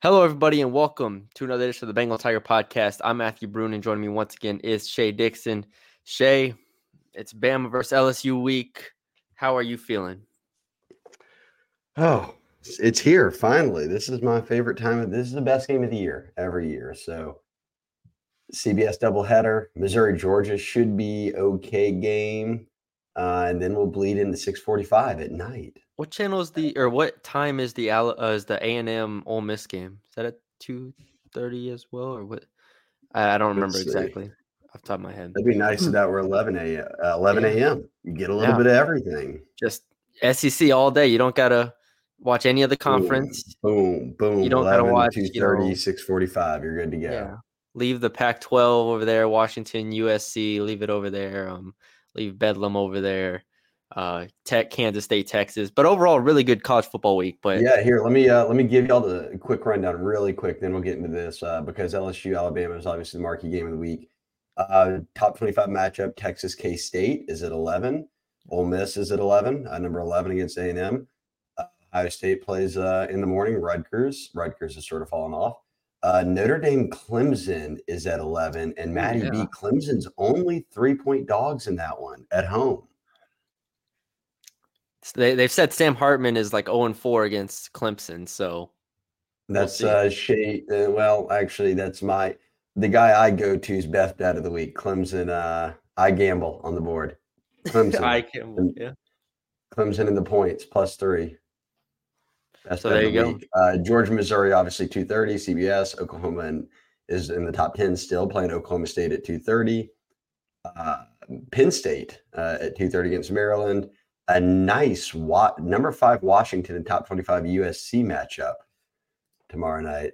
Hello, everybody, and welcome to another edition of the Bengal Tiger Podcast. I'm Matthew Brune, and joining me once again is Shea Dixon. Shea, it's Bama versus LSU week. How are you feeling? Oh, it's here finally. This is my favorite time. Of, this is the best game of the year every year. So, CBS doubleheader, Missouri Georgia should be okay game, uh, and then we'll bleed into 6:45 at night. What channel is the or what time is the uh, is the A and M Ole Miss game? Is that at two thirty as well, or what? I, I don't remember exactly off top of my head. It'd be nice if that were 11 a uh, 11 a.m. You get a little yeah. bit of everything. Just SEC all day. You don't gotta watch any of the conference. Boom, boom. boom. You don't 11, gotta watch 230, you know, 645. You're good to go. Yeah. Leave the Pac-12 over there, Washington, USC. Leave it over there. Um, leave Bedlam over there uh Tech, Kansas State, Texas. But overall, really good college football week. But yeah, here let me uh, let me give y'all the quick rundown really quick. Then we'll get into this uh, because LSU Alabama is obviously the marquee game of the week. Uh, top twenty five matchup: Texas K State is at eleven. Ole Miss is at eleven. Uh, number eleven against A and M. Uh, Ohio State plays uh, in the morning. Rutgers. Rutgers has sort of fallen off. Uh, Notre Dame Clemson is at 11, and Maddie yeah. B. Clemson's only three point dogs in that one at home. They they've said Sam Hartman is like 0 and 4 against Clemson, so that's we'll uh Shea. Uh, well, actually, that's my the guy I go to is Beth Bet of the week. Clemson. Uh, I gamble on the board. Clemson. I gamble. Yeah. Clemson in the points plus three. Best so there you go. Uh, Georgia, Missouri, obviously two thirty. CBS. Oklahoma and is in the top ten still playing Oklahoma State at two thirty. Uh, Penn State uh, at two thirty against Maryland a nice wa- number five Washington and top 25 USC matchup tomorrow night.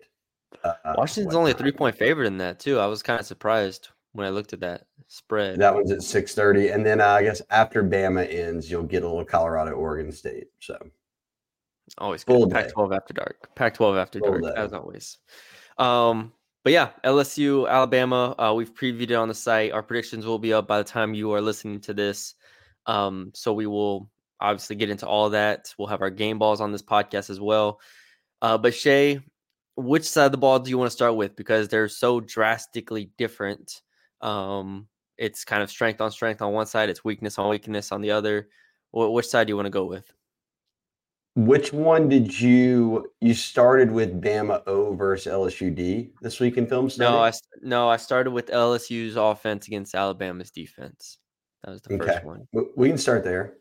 Uh, uh Washington's only a three point favorite in that too. I was kind of surprised when I looked at that spread. That one's at 6:30, and then uh, I guess after Bama ends, you'll get a little Colorado Oregon State. So always good. Pac-12 after dark. Pac-12 after Full dark, day. as always. Um, but yeah, LSU, Alabama. Uh, we've previewed it on the site. Our predictions will be up by the time you are listening to this. Um, so we will obviously get into all that. We'll have our game balls on this podcast as well. Uh, but Shea, which side of the ball do you want to start with? Because they're so drastically different. Um, it's kind of strength on strength on one side, it's weakness on weakness on the other. which side do you want to go with? Which one did you you started with Bama O versus LSU D this week in film study? No, I no, I started with LSU's offense against Alabama's defense. That was the okay. first one. We can start there.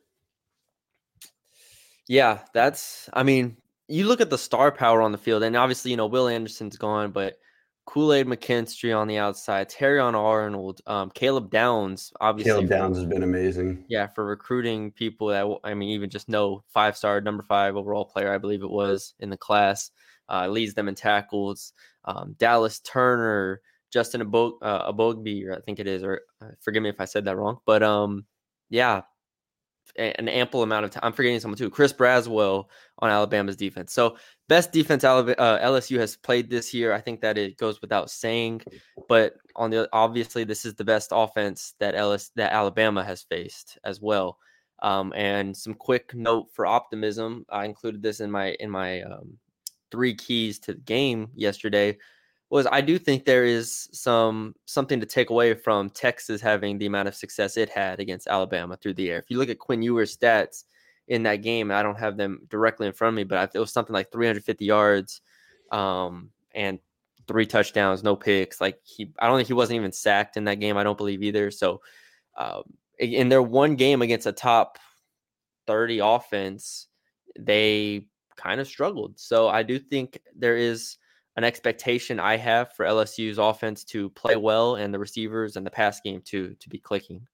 Yeah, that's. I mean, you look at the star power on the field, and obviously, you know, Will Anderson's gone, but Kool Aid McKinstry on the outside, Terrion Arnold, um, Caleb Downs. Obviously, Caleb Downs has been amazing. Yeah, for recruiting people that I mean, even just know five star, number five overall player, I believe it was in the class. Uh, leads them in tackles. Um, Dallas Turner, Justin Abog- uh, Abogby, I think it is, or uh, forgive me if I said that wrong, but um, yeah, an ample amount of time. I'm forgetting someone too. Chris Braswell on Alabama's defense. So best defense uh, LSU has played this year. I think that it goes without saying. But on the obviously, this is the best offense that LS that Alabama has faced as well. Um, and some quick note for optimism. I included this in my in my um, three keys to the game yesterday was I do think there is some something to take away from Texas having the amount of success it had against Alabama through the air. If you look at Quinn Ewers' stats in that game, I don't have them directly in front of me, but it was something like 350 yards um, and three touchdowns, no picks. Like he, I don't think he wasn't even sacked in that game. I don't believe either. So um, in their one game against a top 30 offense, they kind of struggled. So I do think there is an expectation I have for LSU's offense to play well and the receivers and the pass game to to be clicking.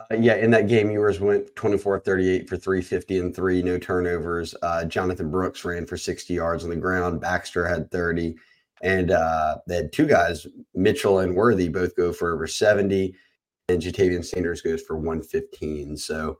Uh, yeah, in that game, Ewers went 24 38 for 350 and three, no turnovers. Uh, Jonathan Brooks ran for 60 yards on the ground. Baxter had 30. And uh, they had two guys, Mitchell and Worthy, both go for over 70. And Ja'Tavion Sanders goes for 115. So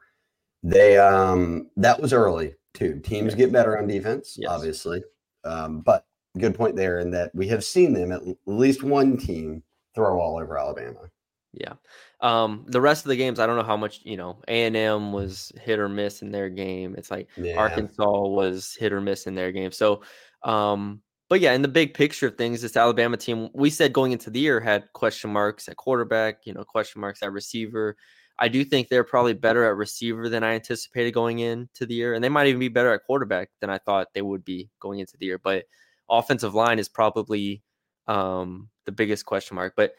they um that was early too. Teams yes. get better on defense, yes. obviously. Um, but good point there in that we have seen them at least one team throw all over Alabama. Yeah. Um, the rest of the games, I don't know how much, you know, A and M was hit or miss in their game. It's like yeah. Arkansas was hit or miss in their game. So, um, but yeah, in the big picture of things, this Alabama team, we said going into the year had question marks at quarterback, you know, question marks at receiver. I do think they're probably better at receiver than I anticipated going into the year, and they might even be better at quarterback than I thought they would be going into the year. But offensive line is probably um, the biggest question mark. But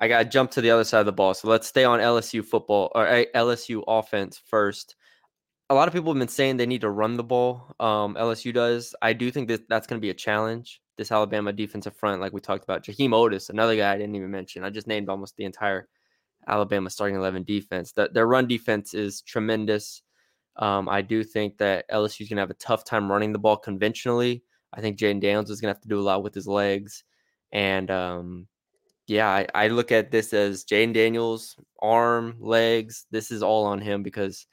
I got to jump to the other side of the ball. So let's stay on LSU football or LSU offense first. A lot of people have been saying they need to run the ball. Um, LSU does. I do think that that's going to be a challenge. This Alabama defensive front, like we talked about, Jaheim Oatis, another guy I didn't even mention. I just named almost the entire Alabama starting eleven defense. That their run defense is tremendous. Um, I do think that LSU is going to have a tough time running the ball conventionally. I think Jayden Daniels is going to have to do a lot with his legs, and um, yeah, I, I look at this as Jayden Daniels, arm, legs. This is all on him because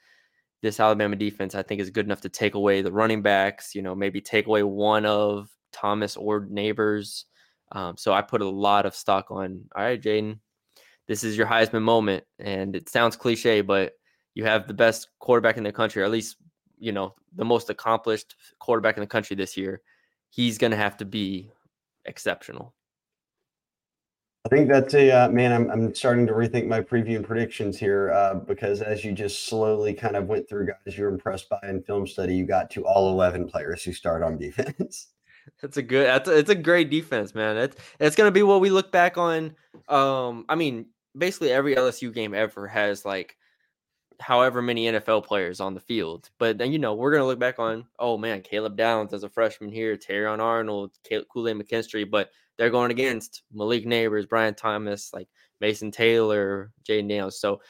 this Alabama defense, I think, is good enough to take away the running backs. You know, maybe take away one of Thomas or Nabers. Um, so I put a lot of stock on. All right, Jayden, this is your Heisman moment, and it sounds cliche, but you have the best quarterback in the country, or at least you know the most accomplished quarterback in the country this year. He's going to have to be exceptional. I think that's a uh, man. I'm I'm starting to rethink my preview and predictions here uh, because as you just slowly kind of went through guys you're impressed by in film study, you got to all 11 players who start on defense. That's a good. That's a, it's a great defense, man. It's it's gonna be what we look back on. Um, I mean, basically every LSU game ever has like however many NFL players on the field. But then you know we're gonna look back on, oh man, Caleb Downs as a freshman here, Terrion Arnold, Kool Aid McKinstry, but they're going against Malik Nabers, Brian Thomas, like Mason Taylor, Jay Daniels. So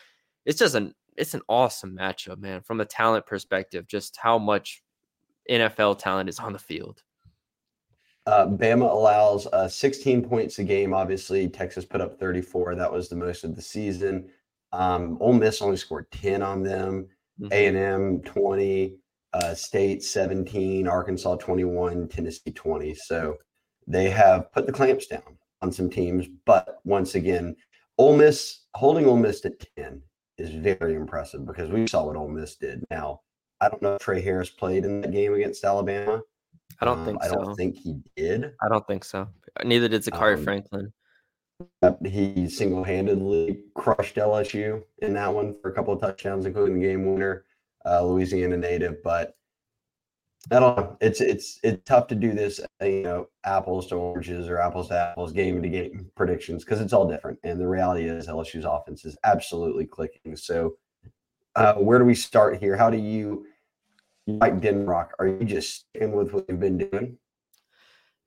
it's just an it's an awesome matchup, man. From a talent perspective, just how much NFL talent is on the field. Uh, Bama allows uh, 16 points a game. Obviously, Texas put up 34. That was the most of the season. Um, Ole Miss only scored 10 on them. Mm-hmm. A&M 20, uh, State 17, Arkansas 21, Tennessee 20. So they have put the clamps down on some teams. But once again, Ole Miss holding Ole Miss to 10 is very impressive because we saw what Ole Miss did. Now, I don't know if Tre Harris played in that game against Alabama. I don't um, think so. I don't think he did. I don't think so. Neither did Zakhari um, Franklin. He single handedly crushed LSU in that one for a couple of touchdowns, including the game winner, uh, Louisiana native. But I don't know. It's it's it's tough to do this, uh, you know, apples to oranges or apples to apples, game to game predictions because it's all different. And the reality is LSU's offense is absolutely clicking. So, uh, where do we start here? How do you, Mike Denbrock? Are you just sticking with what you've been doing?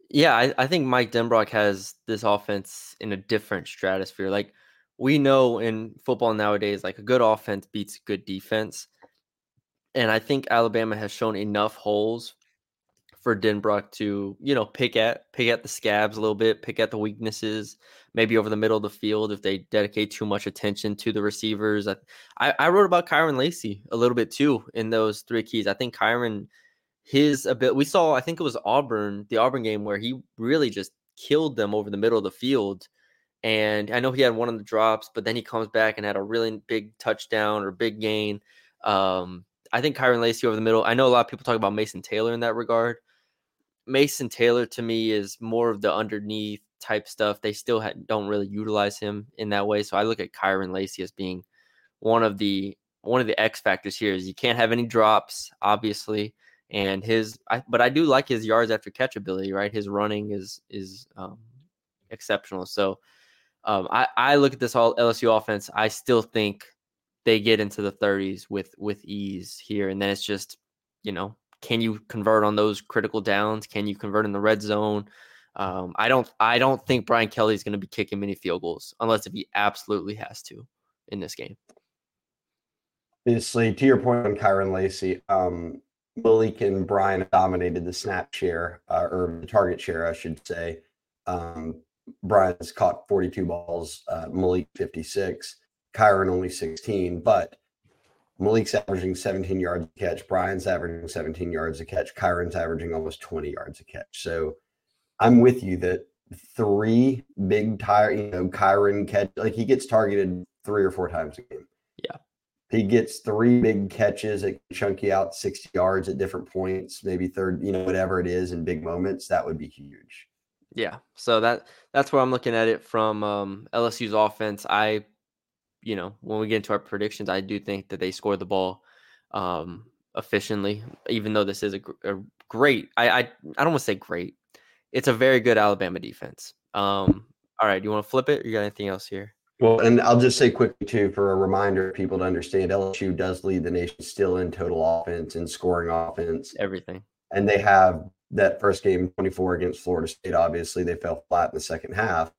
Yeah, I, I think Mike Denbrock has this offense in a different stratosphere. Like we know in football nowadays, like a good offense beats good defense. And I think Alabama has shown enough holes for Denbrock to, you know, pick at pick at the scabs a little bit, pick at the weaknesses, maybe over the middle of the field if they dedicate too much attention to the receivers. I, I wrote about Kyren Lacy a little bit too in those three keys. I think Kyren – his ability. We saw, I think it was Auburn, the Auburn game where he really just killed them over the middle of the field. And I know he had one of the drops, but then he comes back and had a really big touchdown or big gain. Um, I think Kyren Lacy over the middle. I know a lot of people talk about Mason Taylor in that regard. Mason Taylor to me is more of the underneath type stuff. They still ha- don't really utilize him in that way. So I look at Kyren Lacy as being one of the one of the X factors here. Is you can't have any drops, obviously and his I, but I do like his yards after catch ability, right? His running is is um, exceptional. So um, I I look at this all LSU offense. I still think they get into the 30s with with ease here, and then it's just you know can you convert on those critical downs? Can you convert in the red zone? Um, I don't I don't think Brian Kelly is going to be kicking many field goals unless if he absolutely has to in this game. obviously, to your point on Kyren Lacy, um, Malik and Brian dominated the snap share uh, or the target share, I should say. Um, Brian's caught 42 balls, uh, Malik 56, Kyren only 16, but Malik's averaging 17 yards a catch, Brian's averaging 17 yards a catch, Kyren's averaging almost 20 yards a catch. So I'm with you that three big tire, you know, Kyren catch, like he gets targeted three or four times a game. He gets three big catches that chunk you out 60 yards at different points, maybe third, you know, whatever it is in big moments. That would be huge. Yeah. So that that's where I'm looking at it from um, LSU's offense. I, you know, when we get into our predictions, I do think that they score the ball um, efficiently, even though this is a, a great. I, I I don't want to say great. It's a very good Alabama defense. Um, all right, Do you want to flip it? Or you got anything else here? Well, and I'll just say quickly too, for a reminder, people to understand, LSU does lead the nation still in total offense and scoring offense. Everything. And they have that first game, 24 against Florida State. Obviously, they fell flat in the second half,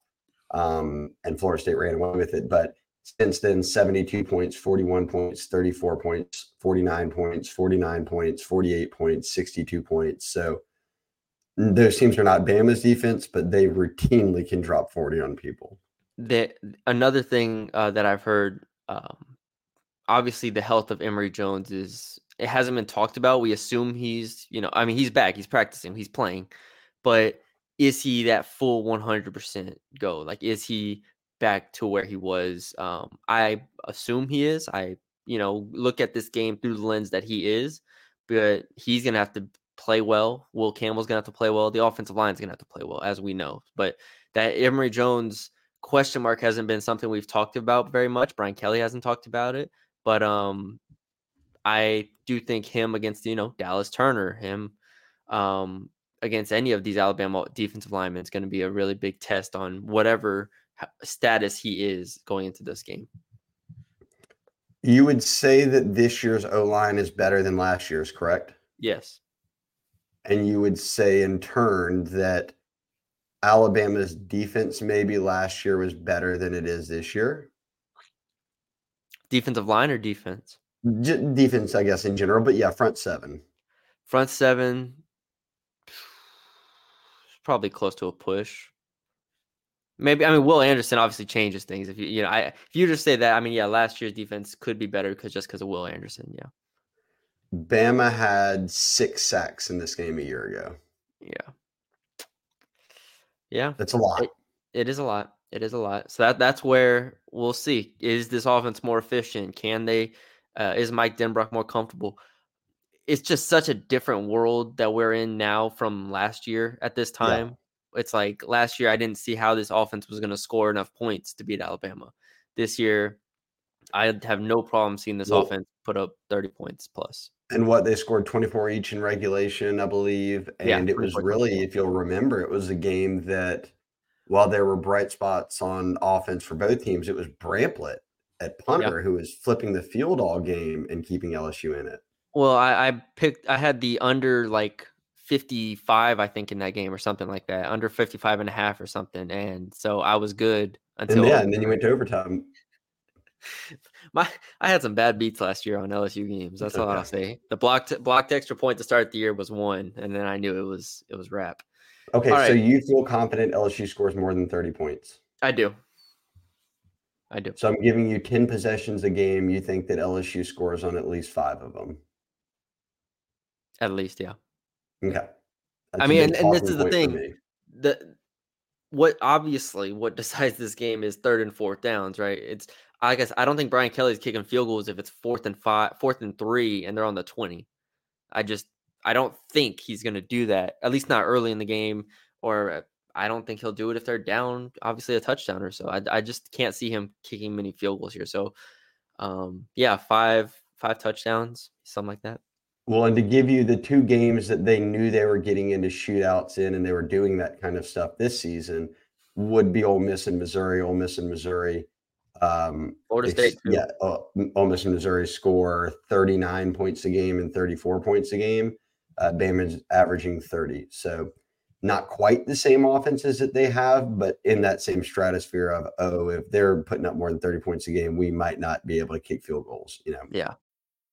um, and Florida State ran away with it. But since then, 72 points, 41 points, 34 points, 49 points, 49 points, 48 points, 62 points. So those teams are not Bama's defense, but they routinely can drop 40 on people. The another thing uh, that I've heard, um, obviously, the health of Emery Jones is it hasn't been talked about. We assume he's, you know, I mean, he's back, he's practicing, he's playing, but is he that full 100% go? Like, is he back to where he was? Um, I assume he is. I, you know, look at this game through the lens that he is, but he's gonna have to play well. Will Campbell's gonna have to play well. The offensive line's gonna have to play well, as we know. But that Emery Jones question mark hasn't been something we've talked about very much. Brian Kelly hasn't talked about it, but um, I do think him against you know Dallas Turner, him um, against any of these Alabama defensive linemen is going to be a really big test on whatever status he is going into this game. You would say that this year's O line is better than last year's, correct? Yes. And you would say in turn that Alabama's defense maybe last year was better than it is this year? Defensive line or defense? defense, I guess, in general, but yeah, front seven. Front seven, probably close to a push. Maybe I mean Will Anderson obviously changes things. If you you know I if you just say that I mean yeah last year's defense could be better because just because of Will Anderson yeah. Bama had six sacks in this game a year ago. Yeah. Yeah. That's a lot. It, it is a lot. It is a lot. So that that's where we'll see. Is this offense more efficient? Can they uh, is Mike Denbrock more comfortable? It's just such a different world that we're in now from last year at this time. Yeah. It's like last year I didn't see how this offense was going to score enough points to beat Alabama. This year I have no problem seeing this well, offense put up 30 points plus. And what they scored 24 each in regulation, I believe. And yeah, it was really, if you'll remember, it was a game that while there were bright spots on offense for both teams, it was Bramblett at punter who was flipping the field all game and keeping LSU in it. Well, I, I picked I had the under like 55 I think in that game or something like that. Under 55 and a half or something. And so I was good until and yeah, and then you went to overtime. My I had some bad beats last year on LSU games. That's okay. all I'll say. The blocked blocked extra point to start the year was one, and then I knew it was it was wrap. Okay, so you feel confident LSU scores more than 30 points? I do. I do. So I'm giving you 10 possessions a game. You think that LSU scores on at least five of them? At least, yeah. Okay. That's I mean, and, and this is the thing. The what obviously what decides this game is third and fourth downs, right? It's I guess I don't think Brian Kelly's kicking field goals if it's fourth and five, fourth and three, and they're on the 20. I just I don't think he's gonna do that, at least not early in the game, or I don't think he'll do it if they're down, obviously a touchdown or so. I, I just can't see him kicking many field goals here. So, um, yeah, five five touchdowns, something like that. Well, and to give you the two games that they knew they were getting into shootouts in, and they were doing that kind of stuff this season, would be Ole Miss and Missouri. Ole Miss and Missouri. Um, Florida State. Too. Yeah, uh, Ole Miss and Missouri score 39 points a game and 34 points a game. Uh, Bama's averaging 30. So not quite the same offenses that they have, but in that same stratosphere of, oh, if they're putting up more than 30 points a game, we might not be able to kick field goals, you know? Yeah.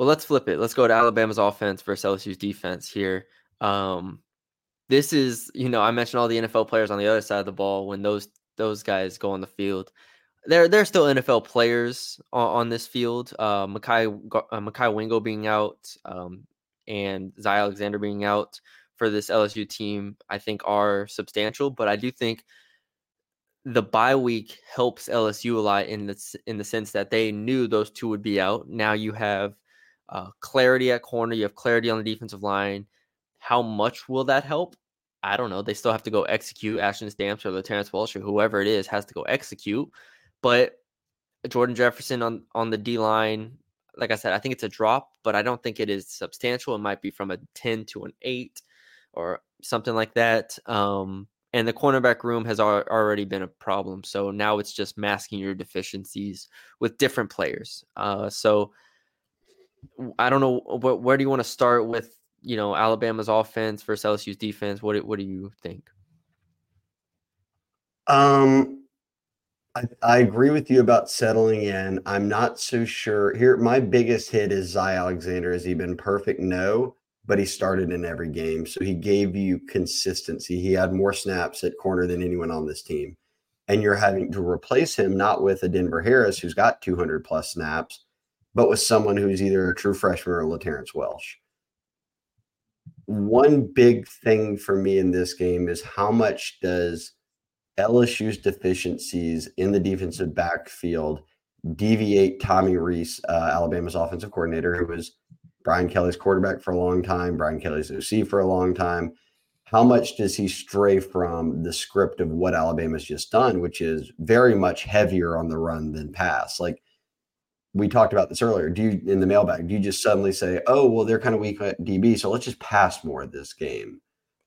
Well, let's flip it. Let's go to Alabama's offense versus LSU's defense here. Um, this is, you know, I mentioned all the NFL players on the other side of the ball when those those guys go on the field. They're they're still NFL players on, on this field. Uh, Mekhi uh, Mekhi Wingo being out um, and Zy Alexander being out for this LSU team, I think are substantial. But I do think the bye week helps LSU a lot in the in the sense that they knew those two would be out. Now you have uh, clarity at corner. You have clarity on the defensive line. How much will that help? I don't know. They still have to go execute. Ashton Stamps or the Terrence Walsh or whoever it is has to go execute. But Jordan Jefferson on on the D line, like I said, I think it's a drop, but I don't think it is substantial. It might be from a ten to an eight or something like that. Um, and the cornerback room has already been a problem. So now it's just masking your deficiencies with different players. Uh, so I don't know what where do you want to start with? You know, Alabama's offense versus LSU's defense. What what do you think? Um, I, I agree with you about settling in. I'm not so sure. Here, my biggest hit is Zy Alexander. Has he been perfect? No, but he started in every game, so he gave you consistency. He had more snaps at corner than anyone on this team, and you're having to replace him not with a Denver Harris who's got 200 plus snaps but with someone who's either a true freshman or Laterrance Welch. One big thing for me in this game is how much does LSU's deficiencies in the defensive backfield deviate Tommy Rees, uh, Alabama's offensive coordinator, who was Brian Kelly's quarterback for a long time, Brian Kelly's OC for a long time. How much does he stray from the script of what Alabama's just done, which is very much heavier on the run than pass? Like we talked about this earlier. Do you in the mailbag? Do you just suddenly say, "Oh, well, they're kind of weak at DB, so let's just pass more of this game"?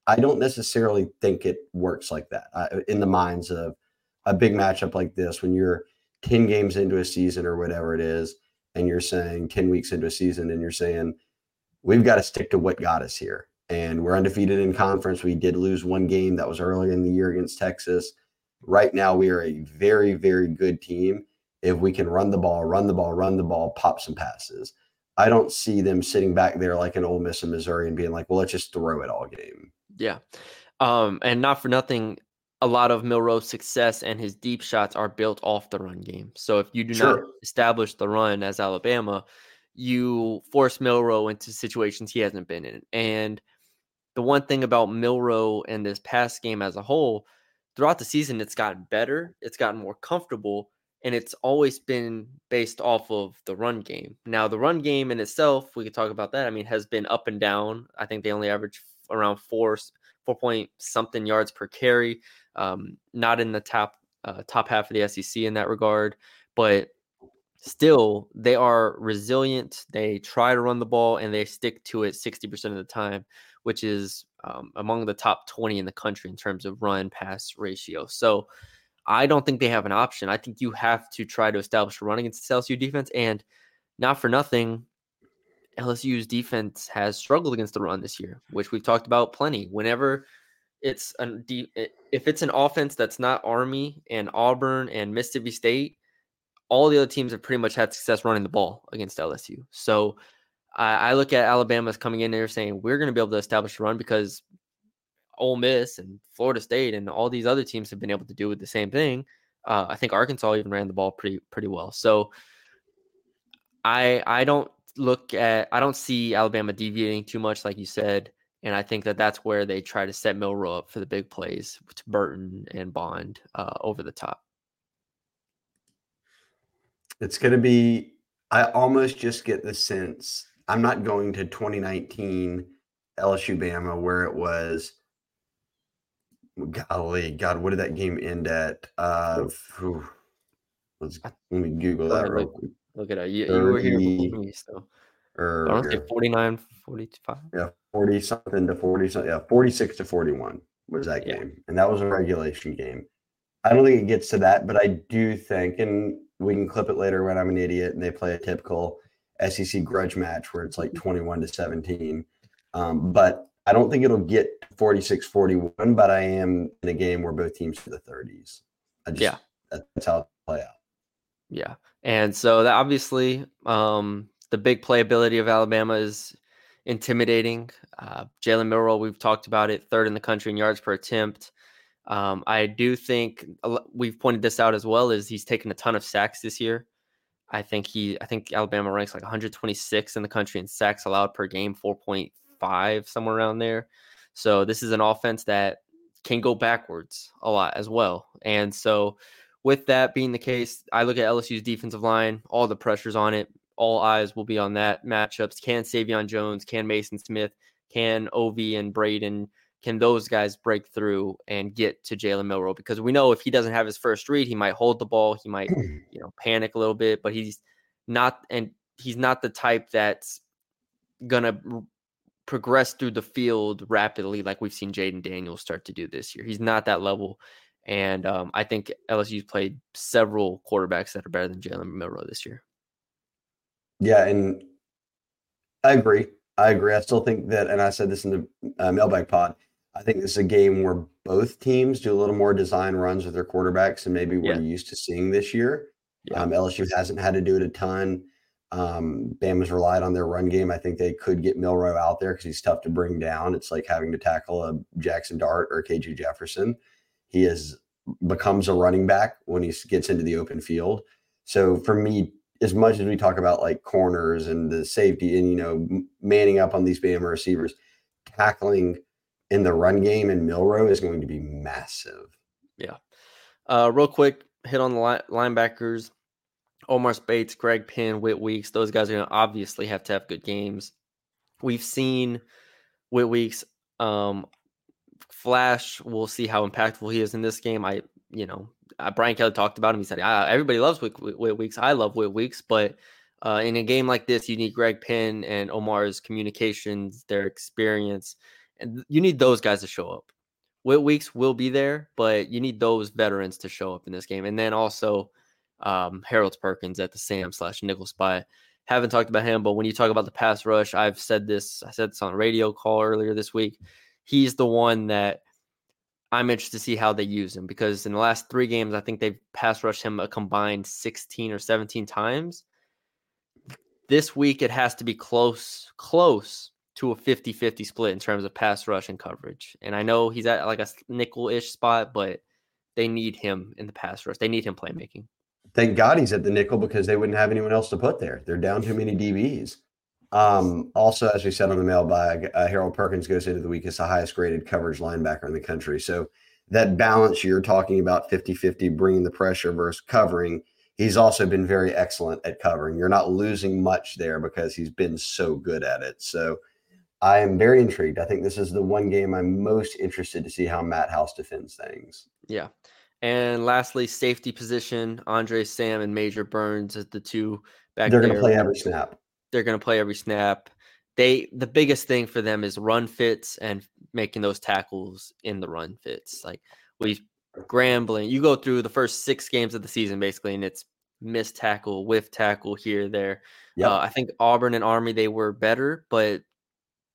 I don't necessarily think it works like that uh, in the minds of a big matchup like this when you're 10 games into a season or whatever it is, and you're saying 10 weeks into a season, and you're saying, we've got to stick to what got us here. And we're undefeated in conference. We did lose one game that was earlier in the year against Texas. Right now, we are a very, very good team if we can run the ball, run the ball, run the ball, pop some passes. I don't see them sitting back there like an Ole Miss in Missouri and being like, well, let's just throw it all game. Yeah. Um, and not for nothing, a lot of Milroe's success and his deep shots are built off the run game. So if you do sure. not establish the run as Alabama, you force Milroe into situations he hasn't been in. And the one thing about Milroe and this past game as a whole, throughout the season, it's gotten better, it's gotten more comfortable, and it's always been based off of the run game. Now, the run game in itself, we could talk about that. I mean, has been up and down. I think they only average around four, four point something yards per carry. Um, not in the top uh, top half of the SEC in that regard, but still they are resilient. They try to run the ball and they stick to it 60% of the time, which is um, among the top 20 in the country in terms of run pass ratio. So I don't think they have an option. I think you have to try to establish a run against the LSU defense. And not for nothing, LSU's defense has struggled against the run this year, which we've talked about plenty. Whenever it's a if it's an offense that's not Army and Auburn and Mississippi State, all the other teams have pretty much had success running the ball against LSU. So I, I look at Alabama's coming in there saying we're going to be able to establish a run because Ole Miss and Florida State and all these other teams have been able to do with the same thing. Uh, I think Arkansas even ran the ball pretty pretty well. So I I don't look at I don't see Alabama deviating too much, like you said, and I think that that's where they try to set Milroe up for the big plays to Burton and Bond uh, over the top. It's going to be. I almost just get the sense I'm not going to 2019 LSU Bama where it was Golly, God, what did that game end at? Uh, let's let me Google that real quick. Look at it. You, you were here before me, so Or I to say 49, 45. Yeah, 40 something to 40 something. Yeah, 46 to 41 was that Yeah. game. And that was a regulation game. I don't think it gets to that, but I do think, and we can clip it later when I'm an idiot and they play a typical SEC grudge match where it's like 21 to 17. Um, but I don't think it'll get 46 41, but I am in a game where both teams to the 30s. I just, Yeah. that's how it play out. Yeah. And so that obviously um, the big playability of Alabama is intimidating. Uh, Jalen Milroe, we've talked about it, third in the country in yards per attempt. Um, I do think we've pointed this out as well is he's taken a ton of sacks this year. I think he, I think Alabama ranks like 126 in the country in sacks allowed per game, 4.5 somewhere around there. So this is an offense that can go backwards a lot as well. And so with that being the case, I look at LSU's defensive line, all the pressures on it, all eyes will be on that matchups. Can Sai'vion Jones, can Maason Smith, can Ov and Braden, can those guys break through and get to Jalen Milroe? Because we know if he doesn't have his first read, he might hold the ball, he might, you know, panic a little bit, but he's not and he's not the type that's gonna progress through the field rapidly like we've seen Jayden Daniels start to do this year. He's not that level. And um, I think LSU's played several quarterbacks that are better than Jalen Milroe this year. Yeah, and I agree. I agree. I still think that, and I said this in the uh, mailbag pod. I think this is a game where both teams do a little more design runs with their quarterbacks than maybe we're Yeah. used to seeing this year. Yeah. Um, LSU hasn't had to do it a ton. Um, Bama's relied on their run game. I think they could get Milroe out there because he's tough to bring down. It's like having to tackle a Jaxson Dart or KJ Jefferson. He is becomes a running back when he gets into the open field. So for me, as much as we talk about like corners and the safety and you know manning up on these Bama receivers, tackling in the run game and Milroe is going to be massive. Yeah. Uh, real quick, hit on the li- linebackers. Omar Speights, Greg Penn, Whit Weeks. Those guys are going to obviously have to have good games. We've seen Whit Weeks um, flash. We'll see how impactful he is in this game. I, you know, uh, Brian Kelly talked about him. He said, ah, everybody loves Whit, Whit Weeks. I love Whit Weeks, but uh, in a game like this, you need Greg Penn and Omar's communications, their experience, and you need those guys to show up. Whit Weeks will be there, but you need those veterans to show up in this game. And then also um, Harold Perkins at the Sam slash nickel spot. Haven't talked about him, but when you talk about the pass rush, I've said this. I said this on a radio call earlier this week. He's the one that I'm interested to see how they use him because in the last three games, I think they've pass rushed him a combined 16 or 17 times. This week, it has to be close, close to a 50 50 split in terms of pass rush and coverage. And I know he's at like a nickel ish spot, but they need him in the pass rush. They need him playmaking. Thank God he's at the nickel because they wouldn't have anyone else to put there. They're down too many DBs. Um, also, as we said on the mailbag, uh, Harold Perkins goes into the week as the highest graded coverage linebacker in the country. So that balance you're talking about 50 50, bringing the pressure versus covering, he's also been very excellent at covering. You're not losing much there because he's been so good at it. So I am very intrigued. I think this is the one game I'm most interested to see how Matt House defends things. Yeah. And lastly, safety position, Andre Sam and Major Burns as the two back They're going to play every snap. They're going to play every snap. They the biggest thing for them is run fits and making those tackles in the run fits. Like we scrambling. You go through the first six games of the season basically, and it's missed tackle, whiff tackle here, there. Yep. Uh, I think Auburn and Army they were better, but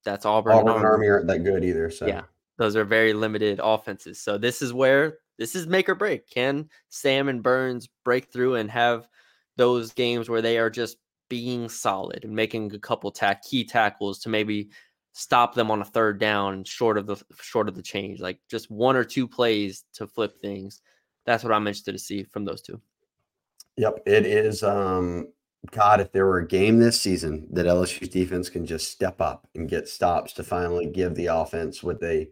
that's Auburn, Auburn and and Army. Army aren't that good either. So Yeah. Those are very limited offenses. So this is where this is make or break. Can Sam and Burns break through and have those games where they are just being solid and making a couple tack key tackles to maybe stop them on a third down short of the short of the change, like just one or two plays to flip things. That's what I'm interested to see from those two. Yep, it is. Um, God, if there were a game this season that LSU's defense can just step up and get stops to finally give the offense what they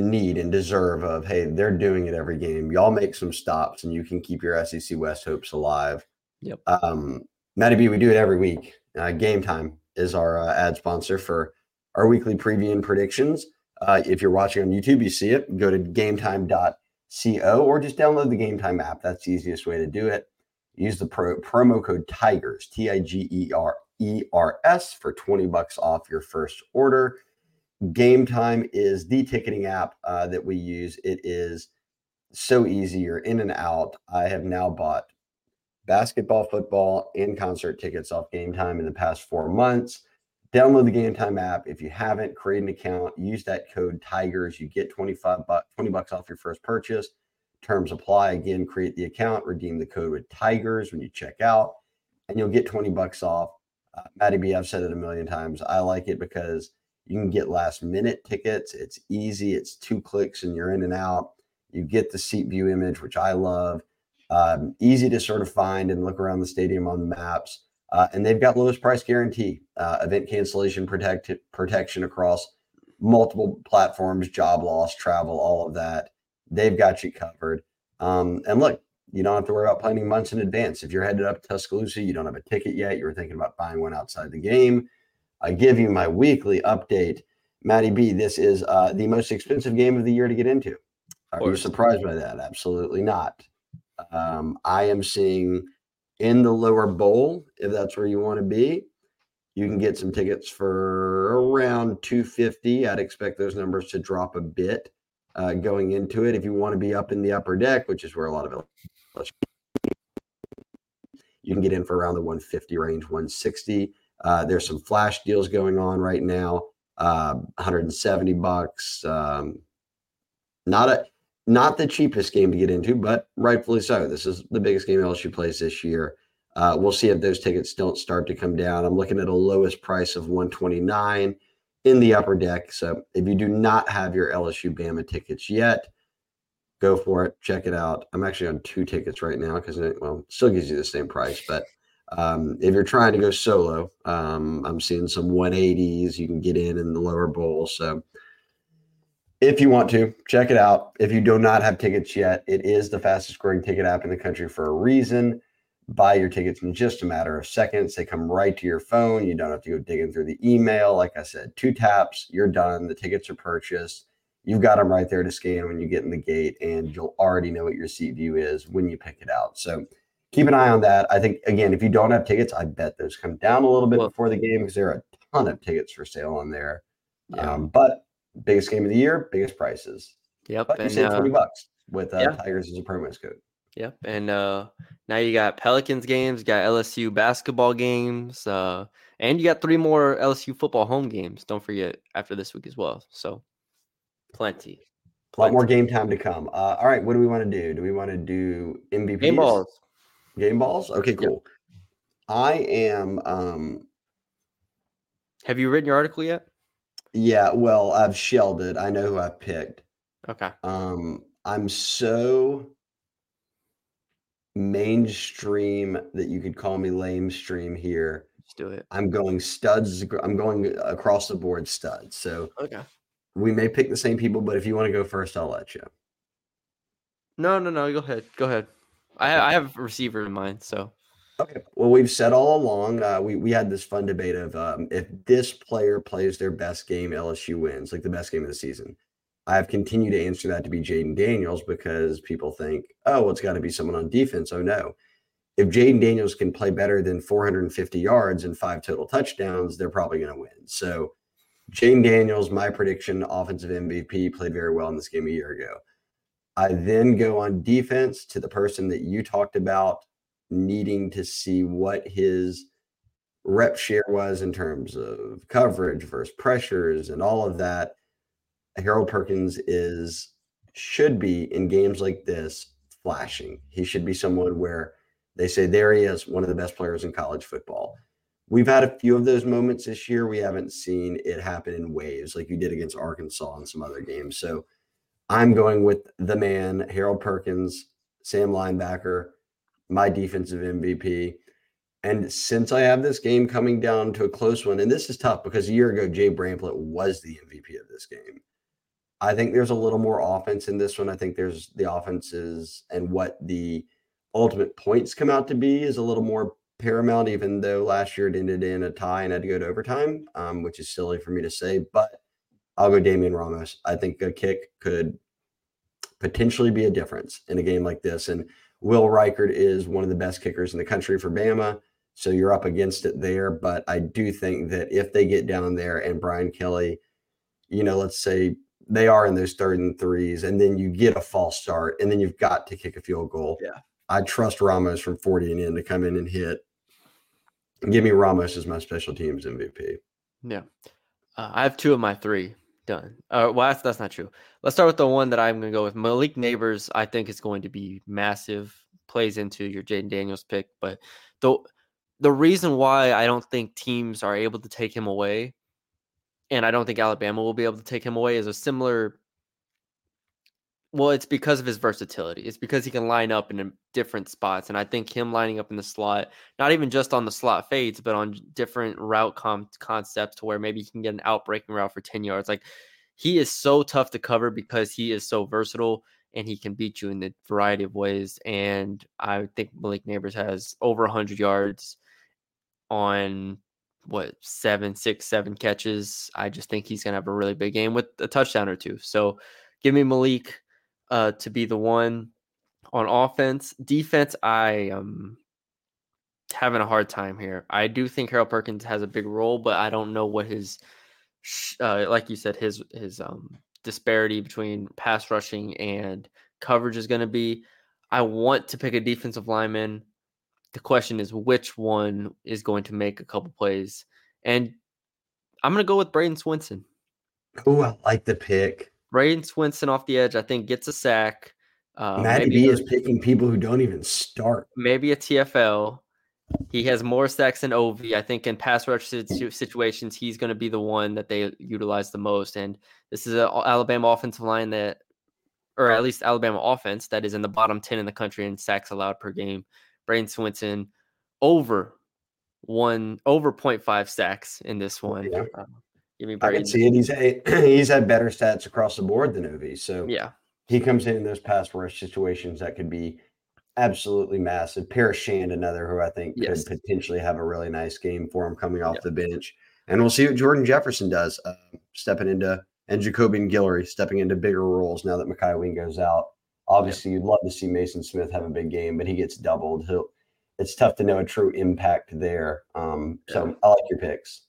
need and deserve of, hey, they're doing it every game. Y'all make some stops and you can keep your SEC West hopes alive. Yep. Um, Matty B, we do it every week. Uh, Gametime is our uh, ad sponsor for our weekly preview and predictions. Uh, if you're watching on YouTube, you see it. Go to gametime.co or just download the Gametime app. That's the easiest way to do it use the pro, promo code tigers t-i-g-e-r e-r-s for 20 bucks off your first order. Gametime is the ticketing app uh, that we use. It is so easy. You're in and out. I have now bought basketball, football, and concert tickets off Gametime in the past four months. Download the Gametime app. If you haven't, create an account. Use that code Tigers. You get 25 bucks, 20 bucks off your first purchase. Terms apply. Again, create the account, redeem the code with Tigers when you check out, and you'll get 20 bucks off. Uh, Maddie B, I've said it a million times. I like it because you can get last minute tickets. It's easy. It's two clicks and you're in and out. You get the seat view image, which I love. Um, easy to sort of find and look around the stadium on maps. Uh, and they've got lowest price guarantee, uh, event cancellation protect- protection across multiple platforms, job loss, travel, all of that. They've got you covered. Um, and look, you don't have to worry about planning months in advance. If you're headed up to Tuscaloosa, you don't have a ticket yet, you're thinking about buying one outside the game. I give you my weekly update. Maddie B, this is uh, the most expensive game of the year to get into. Are you surprised by that? Absolutely not. Um, I am seeing in the lower bowl, if that's where you want to be, you can get some tickets for around 250. I'd expect those numbers to drop a bit uh, going into it. If you want to be up in the upper deck, which is where a lot of it, you can get in for around the 150 range, 160. Uh, there's some flash deals going on right now. Uh, 170 bucks. Um, not a not the cheapest game to get into, but rightfully so. This is the biggest game LSU plays this year. Uh, we'll see if those tickets don't start to come down. I'm looking at a lowest price of 129 in the upper deck. So if you do not have your LSU Bama tickets yet, go for it. Check it out. I'm actually on two tickets right now because it well still gives you the same price, but um, if you're trying to go solo, um, I'm seeing some 180s. You can get in in the lower bowl. So if you want to, check it out. If you do not have tickets yet, it is the fastest growing ticket app in the country for a reason. Buy your tickets in just a matter of seconds. They come right to your phone. You don't have to go digging through the email. Like I said, two taps, you're done. The tickets are purchased. You've got them right there to scan when you get in the gate, and you'll already know what your seat view is when you pick it out. So keep an eye on that. I think again, if you don't have tickets, I bet those come down a little bit well, before the game because there are a ton of tickets for sale on there. Yeah. Um, but biggest game of the year, biggest prices. Yep. But you save uh, twenty bucks with uh, yeah. Tigers as a promo code. Yep. And uh, now you got Pelicans games, you got LSU basketball games, uh, and you got three more LSU football home games. Don't forget after this week as well. So plenty. A lot more game time to come. Uh, all right, what do we want to do? Do we want to do MVP? Game balls. Game balls? Okay, cool. Yep. I am um Have you written your article yet? Yeah, well, I've shelled it. I know who I picked. Okay. Um I'm so mainstream that you could call me lame stream here. Let's do it. I'm going studs. I'm going across the board studs. So okay. We may pick the same people, but if you want to go first, I'll let you. No, no, no. Go ahead. Go ahead. I, I have a receiver in mind, so. Okay. Well, we've said all along. Uh, we we had this fun debate of um, if this player plays their best game, LSU wins, like the best game of the season. I have continued to answer that to be Jayden Daniels because people think, oh, well, it's got to be someone on defense. Oh no. If Jayden Daniels can play better than 450 yards and five total touchdowns, they're probably going to win. So, Jayden Daniels, my prediction, offensive MVP, played very well in this game a year ago. I then go on defense to the person that you talked about needing to see what his rep share was in terms of coverage versus pressures and all of that. Harold Perkins is should be in games like this flashing. He should be someone where they say there he is, one of the best players in college football. We've had a few of those moments this year. We haven't seen it happen in waves like you did against Arkansas and some other games. So I'm going with the man, Harold Perkins, Sam linebacker, my defensive MVP. And since I have this game coming down to a close one, and this is tough because a year ago, Jay Bramblett was the MVP of this game. I think there's a little more offense in this one. I think there's the offenses and what the ultimate points come out to be is a little more paramount, even though last year it ended in a tie and had to go to overtime, um, which is silly for me to say. But I'll go Damian Ramos. I think a kick could potentially be a difference in a game like this. And Will Reichard is one of the best kickers in the country for Bama. So you're up against it there. But I do think that if they get down there and Brian Kelly, you know, let's say they are in those third and threes, and then you get a false start, and then you've got to kick a field goal. Yeah. I trust Ramos from 40 and in to come in and hit. Give me Ramos as my special teams MVP. Yeah. Uh, I have two of my three done. Uh, well, that's, that's not true. Let's start with the one that I'm going to go with. Malik Nabers, I think, is going to be massive, plays into your Jayden Daniels pick. But the, the reason why I don't think teams are able to take him away, and I don't think Alabama will be able to take him away, is a similar well, it's because of his versatility. It's because he can line up in different spots. And I think him lining up in the slot, not even just on the slot fades, but on different route com- concepts to where maybe he can get an outbreaking route for 10 yards. Like he is so tough to cover because he is so versatile and he can beat you in a variety of ways. And I think Malik Nabers has over 100 yards on what seven, six, seven catches. I just think he's going to have a really big game with a touchdown or two. So give me Malik uh, to be the one on offense. Defense, I am having a hard time here. I do think Harold Perkins has a big role, but I don't know what his, uh, like you said, his his um, disparity between pass rushing and coverage is going to be. I want to pick a defensive lineman. The question is which one is going to make a couple plays, and I'm going to go with Bradyn Swinson. Oh, I like the pick. Bradyn Swinson off the edge, I think, gets a sack. Uh, Matty B is picking people who don't even start. Maybe a TFL. He has more sacks than Ov. I think in pass rush situations, he's going to be the one that they utilize the most. And this is an Alabama offensive line that, or at least Alabama offense that is in the bottom ten in the country in sacks allowed per game. Bradyn Swinson over one over 0.5 sacks in this one. Yeah. Uh, Give me I can see it. He's a, he's had better stats across the board than Ov. So yeah, he comes in in those pass rush situations that could be absolutely massive. Paris Shand, another who I think yes. could potentially have a really nice game for him coming off the bench. And we'll see what Jordan Jefferson does, uh, stepping into and Jacobian Guillory stepping into bigger roles now that Mekhi Wing goes out. Obviously, you'd love to see Maason Smith have a big game, but he gets doubled. He'll, it's tough to know a true impact there. Um, so I like your picks.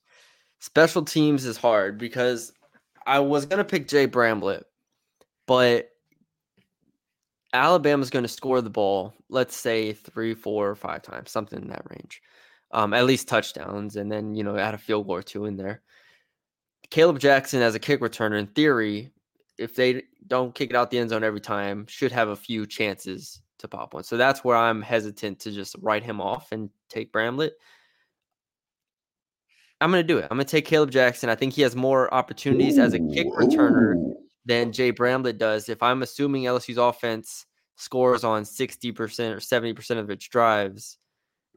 Special teams is hard because I was gonna pick Jay Bramblett, but Alabama's to score the ball, let's say three, four, or five times, something in that range. Um, at least touchdowns, and then you know add a field goal or two in there. Kaleb Jackson as a kick returner, in theory, if they don't kick it out the end zone every time, should have a few chances to pop one. So that's where I'm hesitant to just write him off and take Bramblett. I'm going to do it. I'm going to take Kaleb Jackson. I think he has more opportunities ooh, as a kick returner ooh. than Jay Bramblett does. If I'm assuming LSU's offense scores on 60% or 70% of its drives,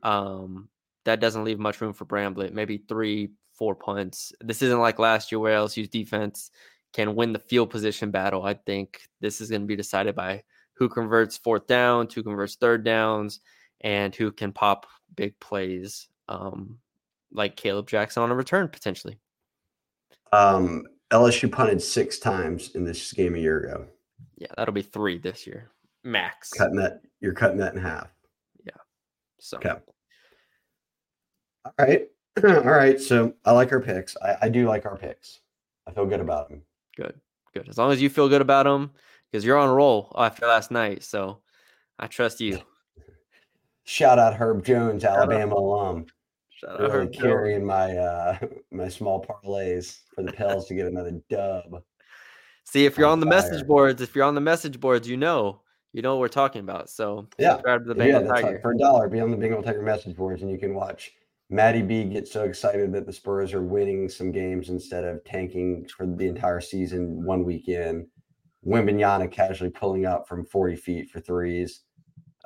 um, that doesn't leave much room for Bramblett. Maybe three, four punts. This isn't like last year where LSU's defense can win the field position battle. I think this is going to be decided by who converts fourth down, who converts third downs, and who can pop big plays. Um, like Kaleb Jackson on a return potentially. Um, LSU punted six times in this game a year ago. Yeah, that'll be three this year, max. Cutting that, you're cutting that in half. Yeah. So. Okay. All right. All right. So I like our picks. I, I do like our picks. I feel good about them. Good. Good. As long as you feel good about them, because you're on a roll after last night. So I trust you. Shout out Herb Jones, Alabama alum. Shout out really carrying my uh my small parlays for the Pels to get another dub. See, if you're on, on the fire. message boards, if you're on the message boards, you know, you know what we're talking about. So yeah, subscribe to the Bengal yeah, Tiger right. for a dollar. Be on the Bengal Tiger message boards, and you can watch Maddie B get so excited that the Spurs are winning some games instead of tanking for the entire season one weekend. Wembanyama casually pulling up from 40 feet for threes.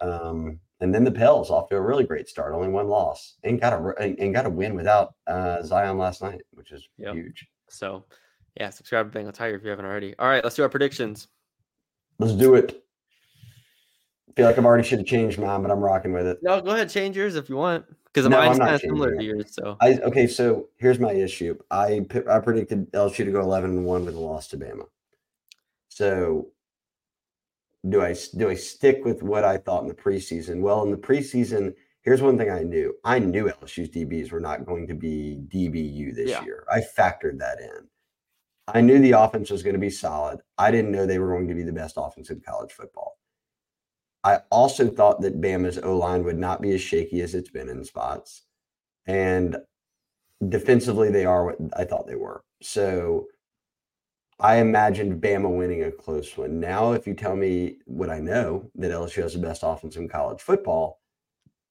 Um, and then the Pels off to a really great start, only one loss, and got a and got a win without uh, Zion last night, which is yep. huge. So, yeah, subscribe to Bengal Tiger if you haven't already. All right, let's do our predictions. Let's do it. I feel like I've already should have changed mine, but I'm rocking with it. No, go ahead, change yours if you want, because no, mine's kind of similar to yours. So, I okay. So here's my issue. I I predicted LSU to go 11 and one with a loss to Bama. So do I do I stick with what I thought in the preseason? Well, in the preseason, Here's one thing I knew. I knew LSU's DBs were not going to be DBU this Yeah. year. I factored that in. I knew the offense was going to be solid. I didn't know they were going to be the best offense in college football. I also thought that Bama's O line would not be as shaky as it's been in spots. And defensively, they are what I thought they were. So I imagined Bama winning a close one. Now, if you tell me what I know, that LSU has the best offense in college football,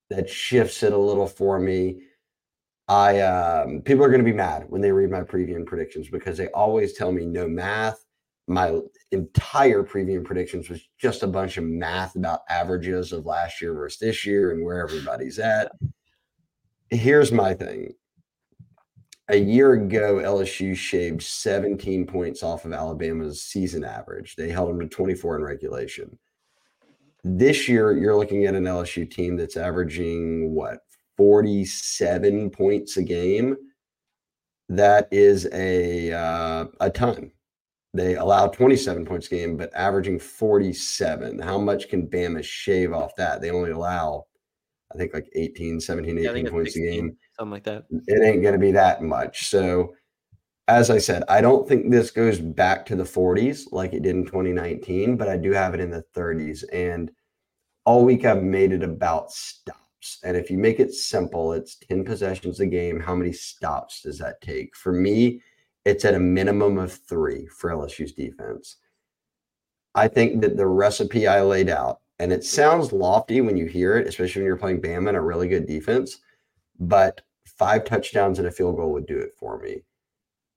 that shifts it a little for me. I um, people are going to be mad when they read my preview and predictions because they always tell me no math. My entire preview and predictions was just a bunch of math about averages of last year versus this year and where everybody's at. Here's my thing. A year ago, LSU shaved 17 points off of Alabama's season average. They held them to 24 in regulation. This year, you're looking at an LSU team that's averaging what 47 points a game. That is a uh, a ton. They allow 27 points a game, but averaging 47. How much can Bama shave off that? They only allow, I think, like 18, 17, 18 think it's points a game something like that. it ain't going to be that much. So, as I said, I don't think this goes back to the 40s like it did in 2019, but I do have it in the 30s. And all week I've made it about stops. And if you make it simple, it's 10 possessions a game. How many stops does that take? For me, it's at a minimum of three for LSU's defense. I think that the recipe I laid out, and it sounds lofty when you hear it, especially when you're playing Bama and a really good defense, but five touchdowns and a field goal would do it for me.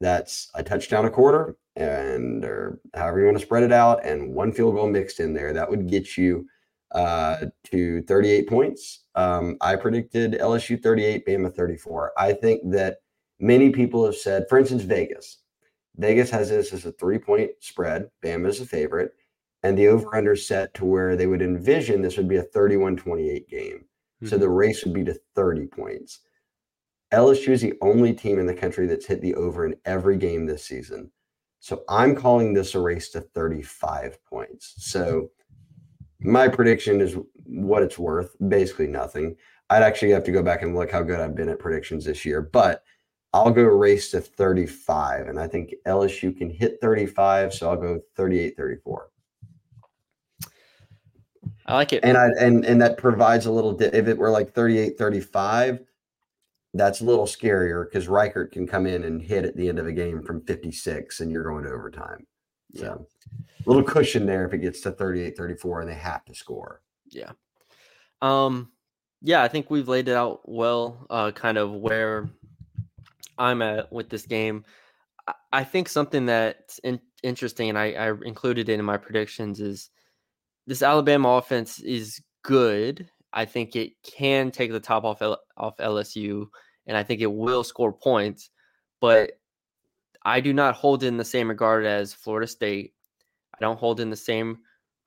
That's a touchdown a quarter, and or however you want to spread it out, and one field goal mixed in there. That would get you uh, to 38 points. Um, I predicted LSU 38, Bama 34. I think that many people have said, for instance, Vegas. Vegas has this as a three point spread. Bama is a favorite. And the mm-hmm. over under set to where they would envision this would be a 31 28 game. So mm-hmm. the race would be to 30 points. LSU is the only team in the country that's hit the over in every game this season. So I'm calling this a race to 35 points. So mm-hmm. my prediction is what it's worth, basically nothing. I'd actually have to go back and look how good I've been at predictions this year, but I'll go race to 35. And I think LSU can hit 35. So I'll go 38 34. I like it. and I and and that provides a little. Di- if it were like 38, 35, that's a little scarier because Reichard can come in and hit at the end of a game from 56, and you're going to overtime. So, a little cushion there if it gets to 38, 34, and they have to score. Yeah. Um yeah, I think we've laid it out well, uh kind of where I'm at with this game. I- I think something that's in- interesting and I, I included it in my predictions is this Alabama offense is good. I think it can take the top off L- off LSU and I think it will score points, but I do not hold in the same regard as Florida State. I don't hold in the same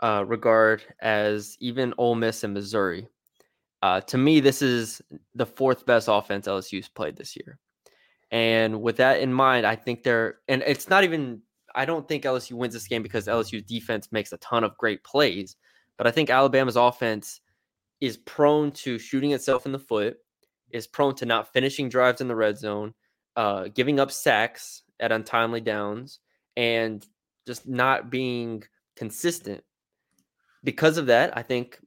uh, regard as even Ole Miss and Missouri. Uh, to me, this is the fourth best offense LSU's played this year. And with that in mind, I think they're, and it's not even, I don't think LSU wins this game because LSU's defense makes a ton of great plays, but I think Alabama's offense is prone to shooting itself in the foot, is prone to not finishing drives in the red zone, uh, giving up sacks at untimely downs, and just not being consistent. Because of that, I think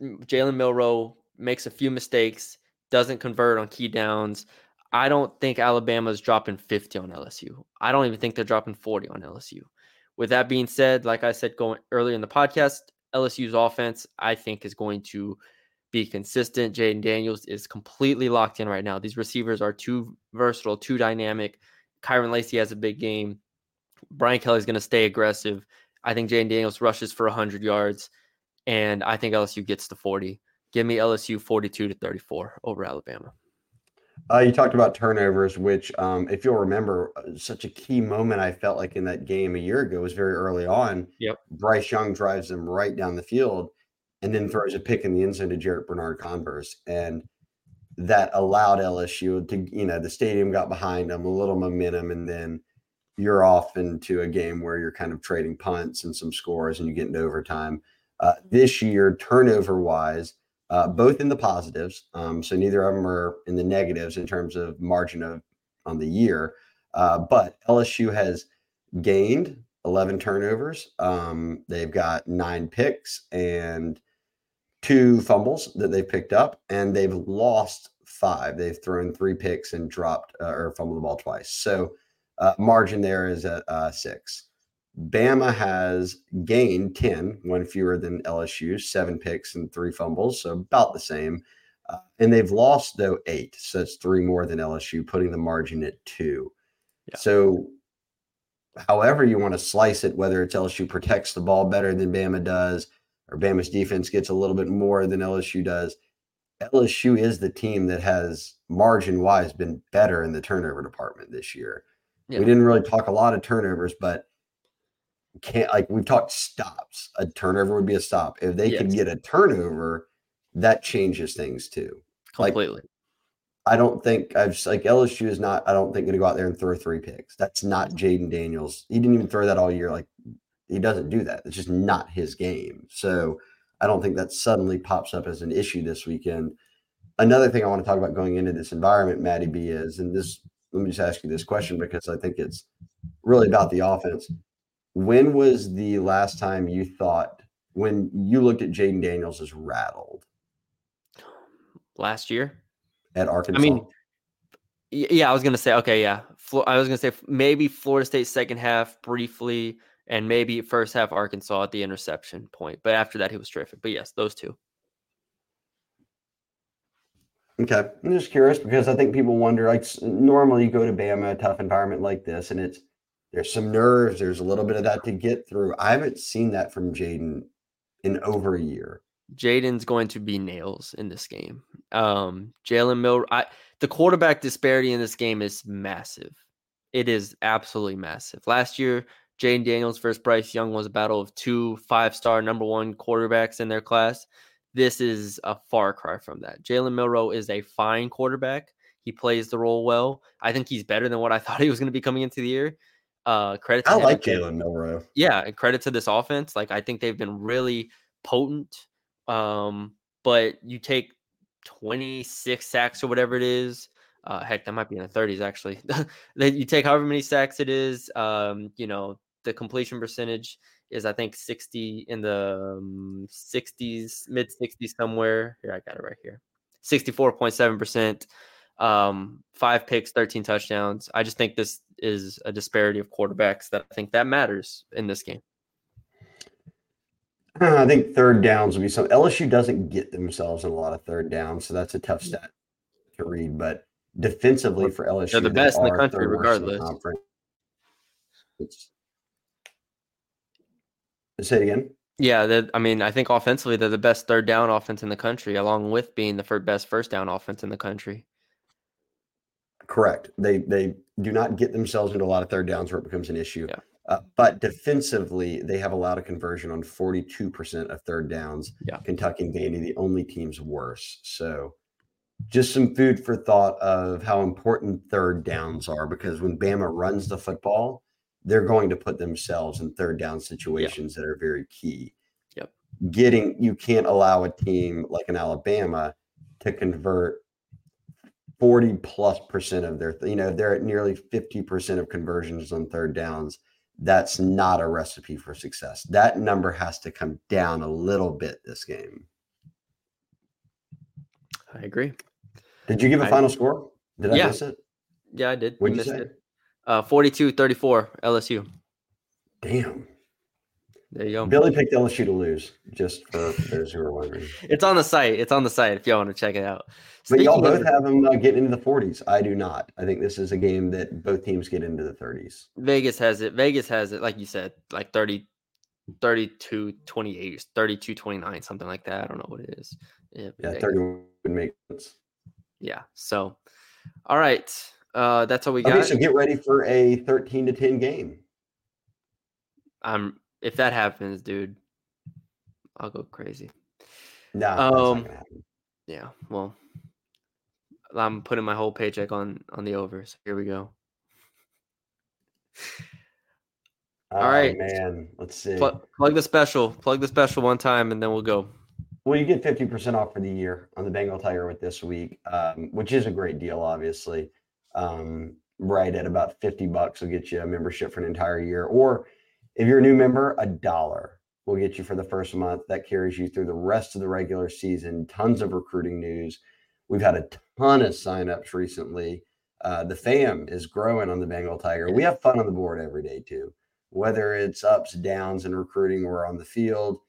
Jalen Milroe makes a few mistakes, doesn't convert on key downs. I don't think Alabama's dropping 50 on LSU. I don't even think they're dropping 40 on LSU. With that being said, like I said going earlier in the podcast, LSU's offense, I think, is going to be consistent. Jayden Daniels is completely locked in right now. These receivers are too versatile, too dynamic. Kyren Lacy has a big game. Brian Kelly's going to stay aggressive. I think Jayden Daniels rushes for 100 yards, and I think LSU gets to 40. Give me LSU 42 to 34 over Alabama. Uh, you talked about turnovers, which, um, if you'll remember, uh, such a key moment I felt like in that game a year ago was very early on. Yep. Bryce Young drives them right down the field and then throws a pick in the end zone to Jarrick Bernard Converse. And that allowed LSU to, you know, the stadium got behind them, a little momentum, and then you're off into a game where you're kind of trading punts and some scores and you get into overtime. Uh, this year, turnover wise, uh, both in the positives. Um, so neither of them are in the negatives in terms of margin of on the year. Uh, but LSU has gained 11 turnovers. Um, they've got nine picks and two fumbles that they've picked up, and they've lost five. They've thrown three picks and dropped uh, or fumbled the ball twice. So uh, margin there is at uh, six. Bama has gained 10, one fewer than LSU, seven picks and three fumbles, so about the same. Uh, and they've lost, though, eight. So it's three more than LSU, putting the margin at two. Yeah. So, however you want to slice it, whether it's LSU protects the ball better than Bama does, or Bama's defense gets a little bit more than LSU does, LSU is the team that has margin wise been better in the turnover department this year. Yeah. We didn't really talk a lot of turnovers, but can't like we've talked stops. A turnover would be a stop. If they yes. can get a turnover, that changes things too. Completely. Like, I don't think I've like LSU is not, I don't think gonna go out there and throw three picks. That's not Jayden Daniels. He didn't even throw that all year. Like he doesn't do that. It's just not his game. So I don't think that suddenly pops up as an issue this weekend. Another thing I want to talk about going into this environment, Maddie B, is, and this, let me just ask you this question because I think it's really about the offense. When was the last time you thought, when you looked at Jayden Daniels as rattled? Last year at Arkansas. I mean, yeah, I was gonna say okay, yeah. I was gonna say maybe Florida State second half briefly, and maybe first half Arkansas at the interception point. But after that, he was terrific. But yes, those two. Okay, I'm just curious because I think people wonder. Like normally, you go to Bama, a tough environment like this, and it's there's some nerves. There's a little bit of that to get through. I haven't seen that from Jayden in over a year. Jayden's going to be nails in this game. Um, Jalen Mill, I, the quarterback disparity in this game is massive. It is absolutely massive. Last year, Jayden Daniels versus Bryce Young was a battle of two five star number one quarterbacks in their class. This is a far cry from that. Jalen Milroe is a fine quarterback. He plays the role well. I think he's better than what I thought he was going to be coming into the year. Uh, credit. To I like Jalen Milroe. Yeah, and credit to this offense. Like I think they've been really potent. Um, but you take 26 sacks or whatever it is. Uh, heck, that might be in the 30s actually. you take however many sacks it is. Um, you know, the completion percentage is I think 60 in the um, 60s, mid 60s somewhere. Here, I got it right here. 64.7%. Um, five picks, 13 touchdowns. I just think this is a disparity of quarterbacks that I think that matters in this game. I think third downs will be some. LSU doesn't get themselves in a lot of third downs, so that's a tough mm. stat to read. But defensively for LSU, they're the best they in the country, regardless. Say it again. Yeah, I mean, I think offensively they're the best third down offense in the country, along with being the first best first down offense in the country. Correct. They they do not get themselves into a lot of third downs where it becomes an issue. Yeah. Uh, but defensively, they have allowed a conversion on 42% of third downs. Yeah. Kentucky and Vandy, the only teams worse. So just some food for thought of how important third downs are because when Bama runs the football, they're going to put themselves in third down situations yep. that are very key. Yep. Getting you can't allow a team like an Alabama to convert 40 plus percent of their, you know, they're at nearly 50% of conversions on third downs. That's not a recipe for success. That number has to come down a little bit this game. I agree. Did you give a final score? Did I yeah. miss it? Yeah, I did. What did you say? It. Uh, 42 34 LSU. Damn. There you go. Billy picked LSU to lose, just for those who are wondering. It's on the site. It's on the site if y'all want to check it out. But y'all both of, have them uh, getting into the 40s. I do not. I think this is a game that both teams get into the 30s. Vegas has it. Vegas has it, like you said, like 30, 32 28, 32 29, something like that. I don't know what it is. Yeah, yeah 30 would make sense. Yeah. So, all right. Uh, that's all we got. Okay, so get ready for a 13 to 10 game. I'm if that happens, dude, I'll go crazy. No, um, yeah. Well, I'm putting my whole paycheck on on the over. So here we go. All right, man. Let's see. Plug, plug the special. Plug the special one time, and then we'll go. Well, you get 50% off for the year on the Bengal Tiger with this week, um, which is a great deal, obviously. Um, right at about 50 bucks will get you a membership for an entire year. Or if you're a new member, a dollar will get you for the first month. That carries you through the rest of the regular season. Tons of recruiting news. We've had a ton of signups recently. Uh, the fam is growing on the Bengal Tiger. We have fun on the board every day, too. Whether it's ups, downs, and recruiting, or on the field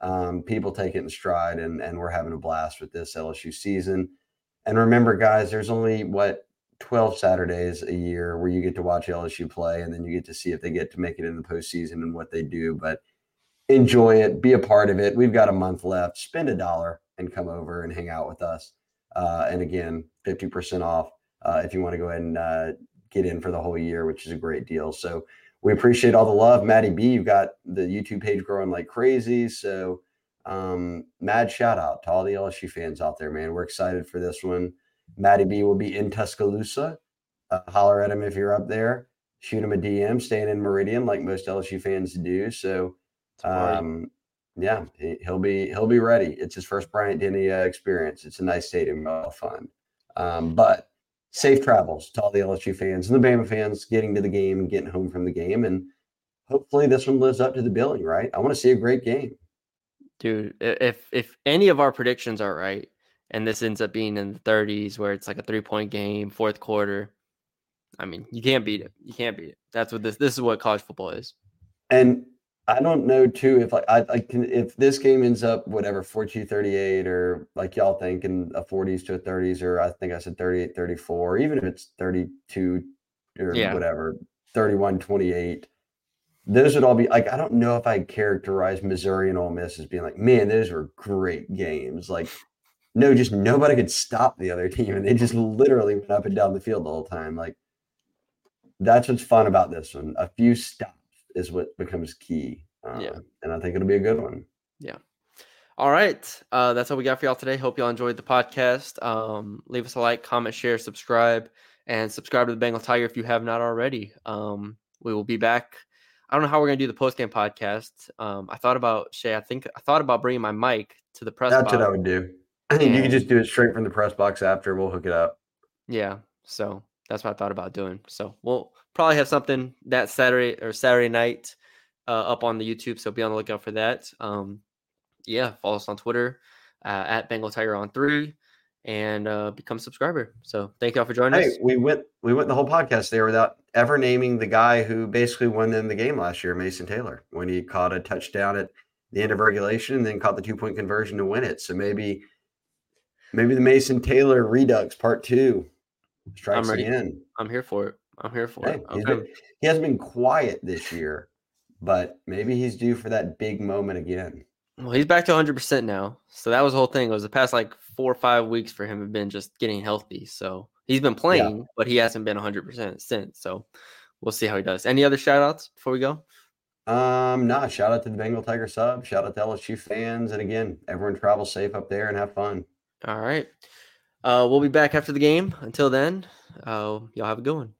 um, people take it in stride, and and we're having a blast with this LSU season. And remember, guys, there's only what 12 Saturdays a year where you get to watch LSU play, and then you get to see if they get to make it in the postseason and what they do. But enjoy it, be a part of it. We've got a month left. Spend a dollar and come over and hang out with us. Uh, and again, 50% off uh, if you want to go ahead and uh, get in for the whole year, which is a great deal. So we appreciate all the love. Maddie B, you've got the YouTube page growing like crazy. So um, mad shout out to all the LSU fans out there, man. We're excited for this one. Maddie B will be in Tuscaloosa. Uh, holler at him if you're up there. Shoot him a DM, staying in Meridian like most LSU fans do. So, um, yeah, he'll be he'll be ready. It's his first Bryant Denny uh, experience. It's a nice stadium, well fun. Um, but safe travels to all the LSU fans and the Bama fans getting to the game and getting home from the game. And hopefully this one lives up to the billing, right? I want to see a great game. Dude, if if any of our predictions are right, and this ends up being in the 30s where it's like a three point game, fourth quarter, I mean, you can't beat it. You can't beat it. That's what this this is what college football is. And I don't know too if like I, I can if this game ends up whatever 42 38 or like y'all think in a 40s to a 30s or I think I said 38 34 even if it's 32 or yeah. whatever 31 28 those would all be like I don't know if I'd characterize Missouri and Ole Miss as being like man those were great games like no just nobody could stop the other team and they just literally went up and down the field the whole time like that's what's fun about this one a few stops is what becomes key. Uh, yeah. And I think it'll be a good one. Yeah. All right. Uh, that's all we got for y'all today. Hope y'all enjoyed the podcast. Um, leave us a like, comment, share, subscribe, and subscribe to the Bengal Tiger if you have not already. Um, we will be back. I don't know how we're gonna do the post game podcast. Um, I thought about Shea. I think I thought about bringing my mic to the press. That's box. what I would do. I think and, you can just do it straight from the press box after. We'll hook it up. Yeah. So that's what I thought about doing. So we'll probably have something that Saturday or Saturday night uh, up on the YouTube. So be on the lookout for that. Um, yeah, follow us on Twitter uh, at Bengal Tiger on three and uh, become a subscriber. So thank y'all for joining hey, us. We went we went the whole podcast there without ever naming the guy who basically won them the game last year, Mason Taylor, when he caught a touchdown at the end of regulation and then caught the two point conversion to win it. So maybe maybe the Mason Taylor Redux part two strikes I'm again. I'm here for it. I'm here for hey, it. Okay. Been, he hasn't been quiet this year, but maybe he's due for that big moment again. Well, he's back to 100% now. So that was the whole thing. It was the past like four or five weeks for him have been just getting healthy. So he's been playing, yeah. but he hasn't been 100% since. So we'll see how he does. Any other shout outs before we go? Um, nah, shout out to the Bengal Tiger sub. Shout out to LSU fans. And again, everyone travel safe up there and have fun. All right. Uh, we'll be back after the game. Until then, uh, y'all have a good one.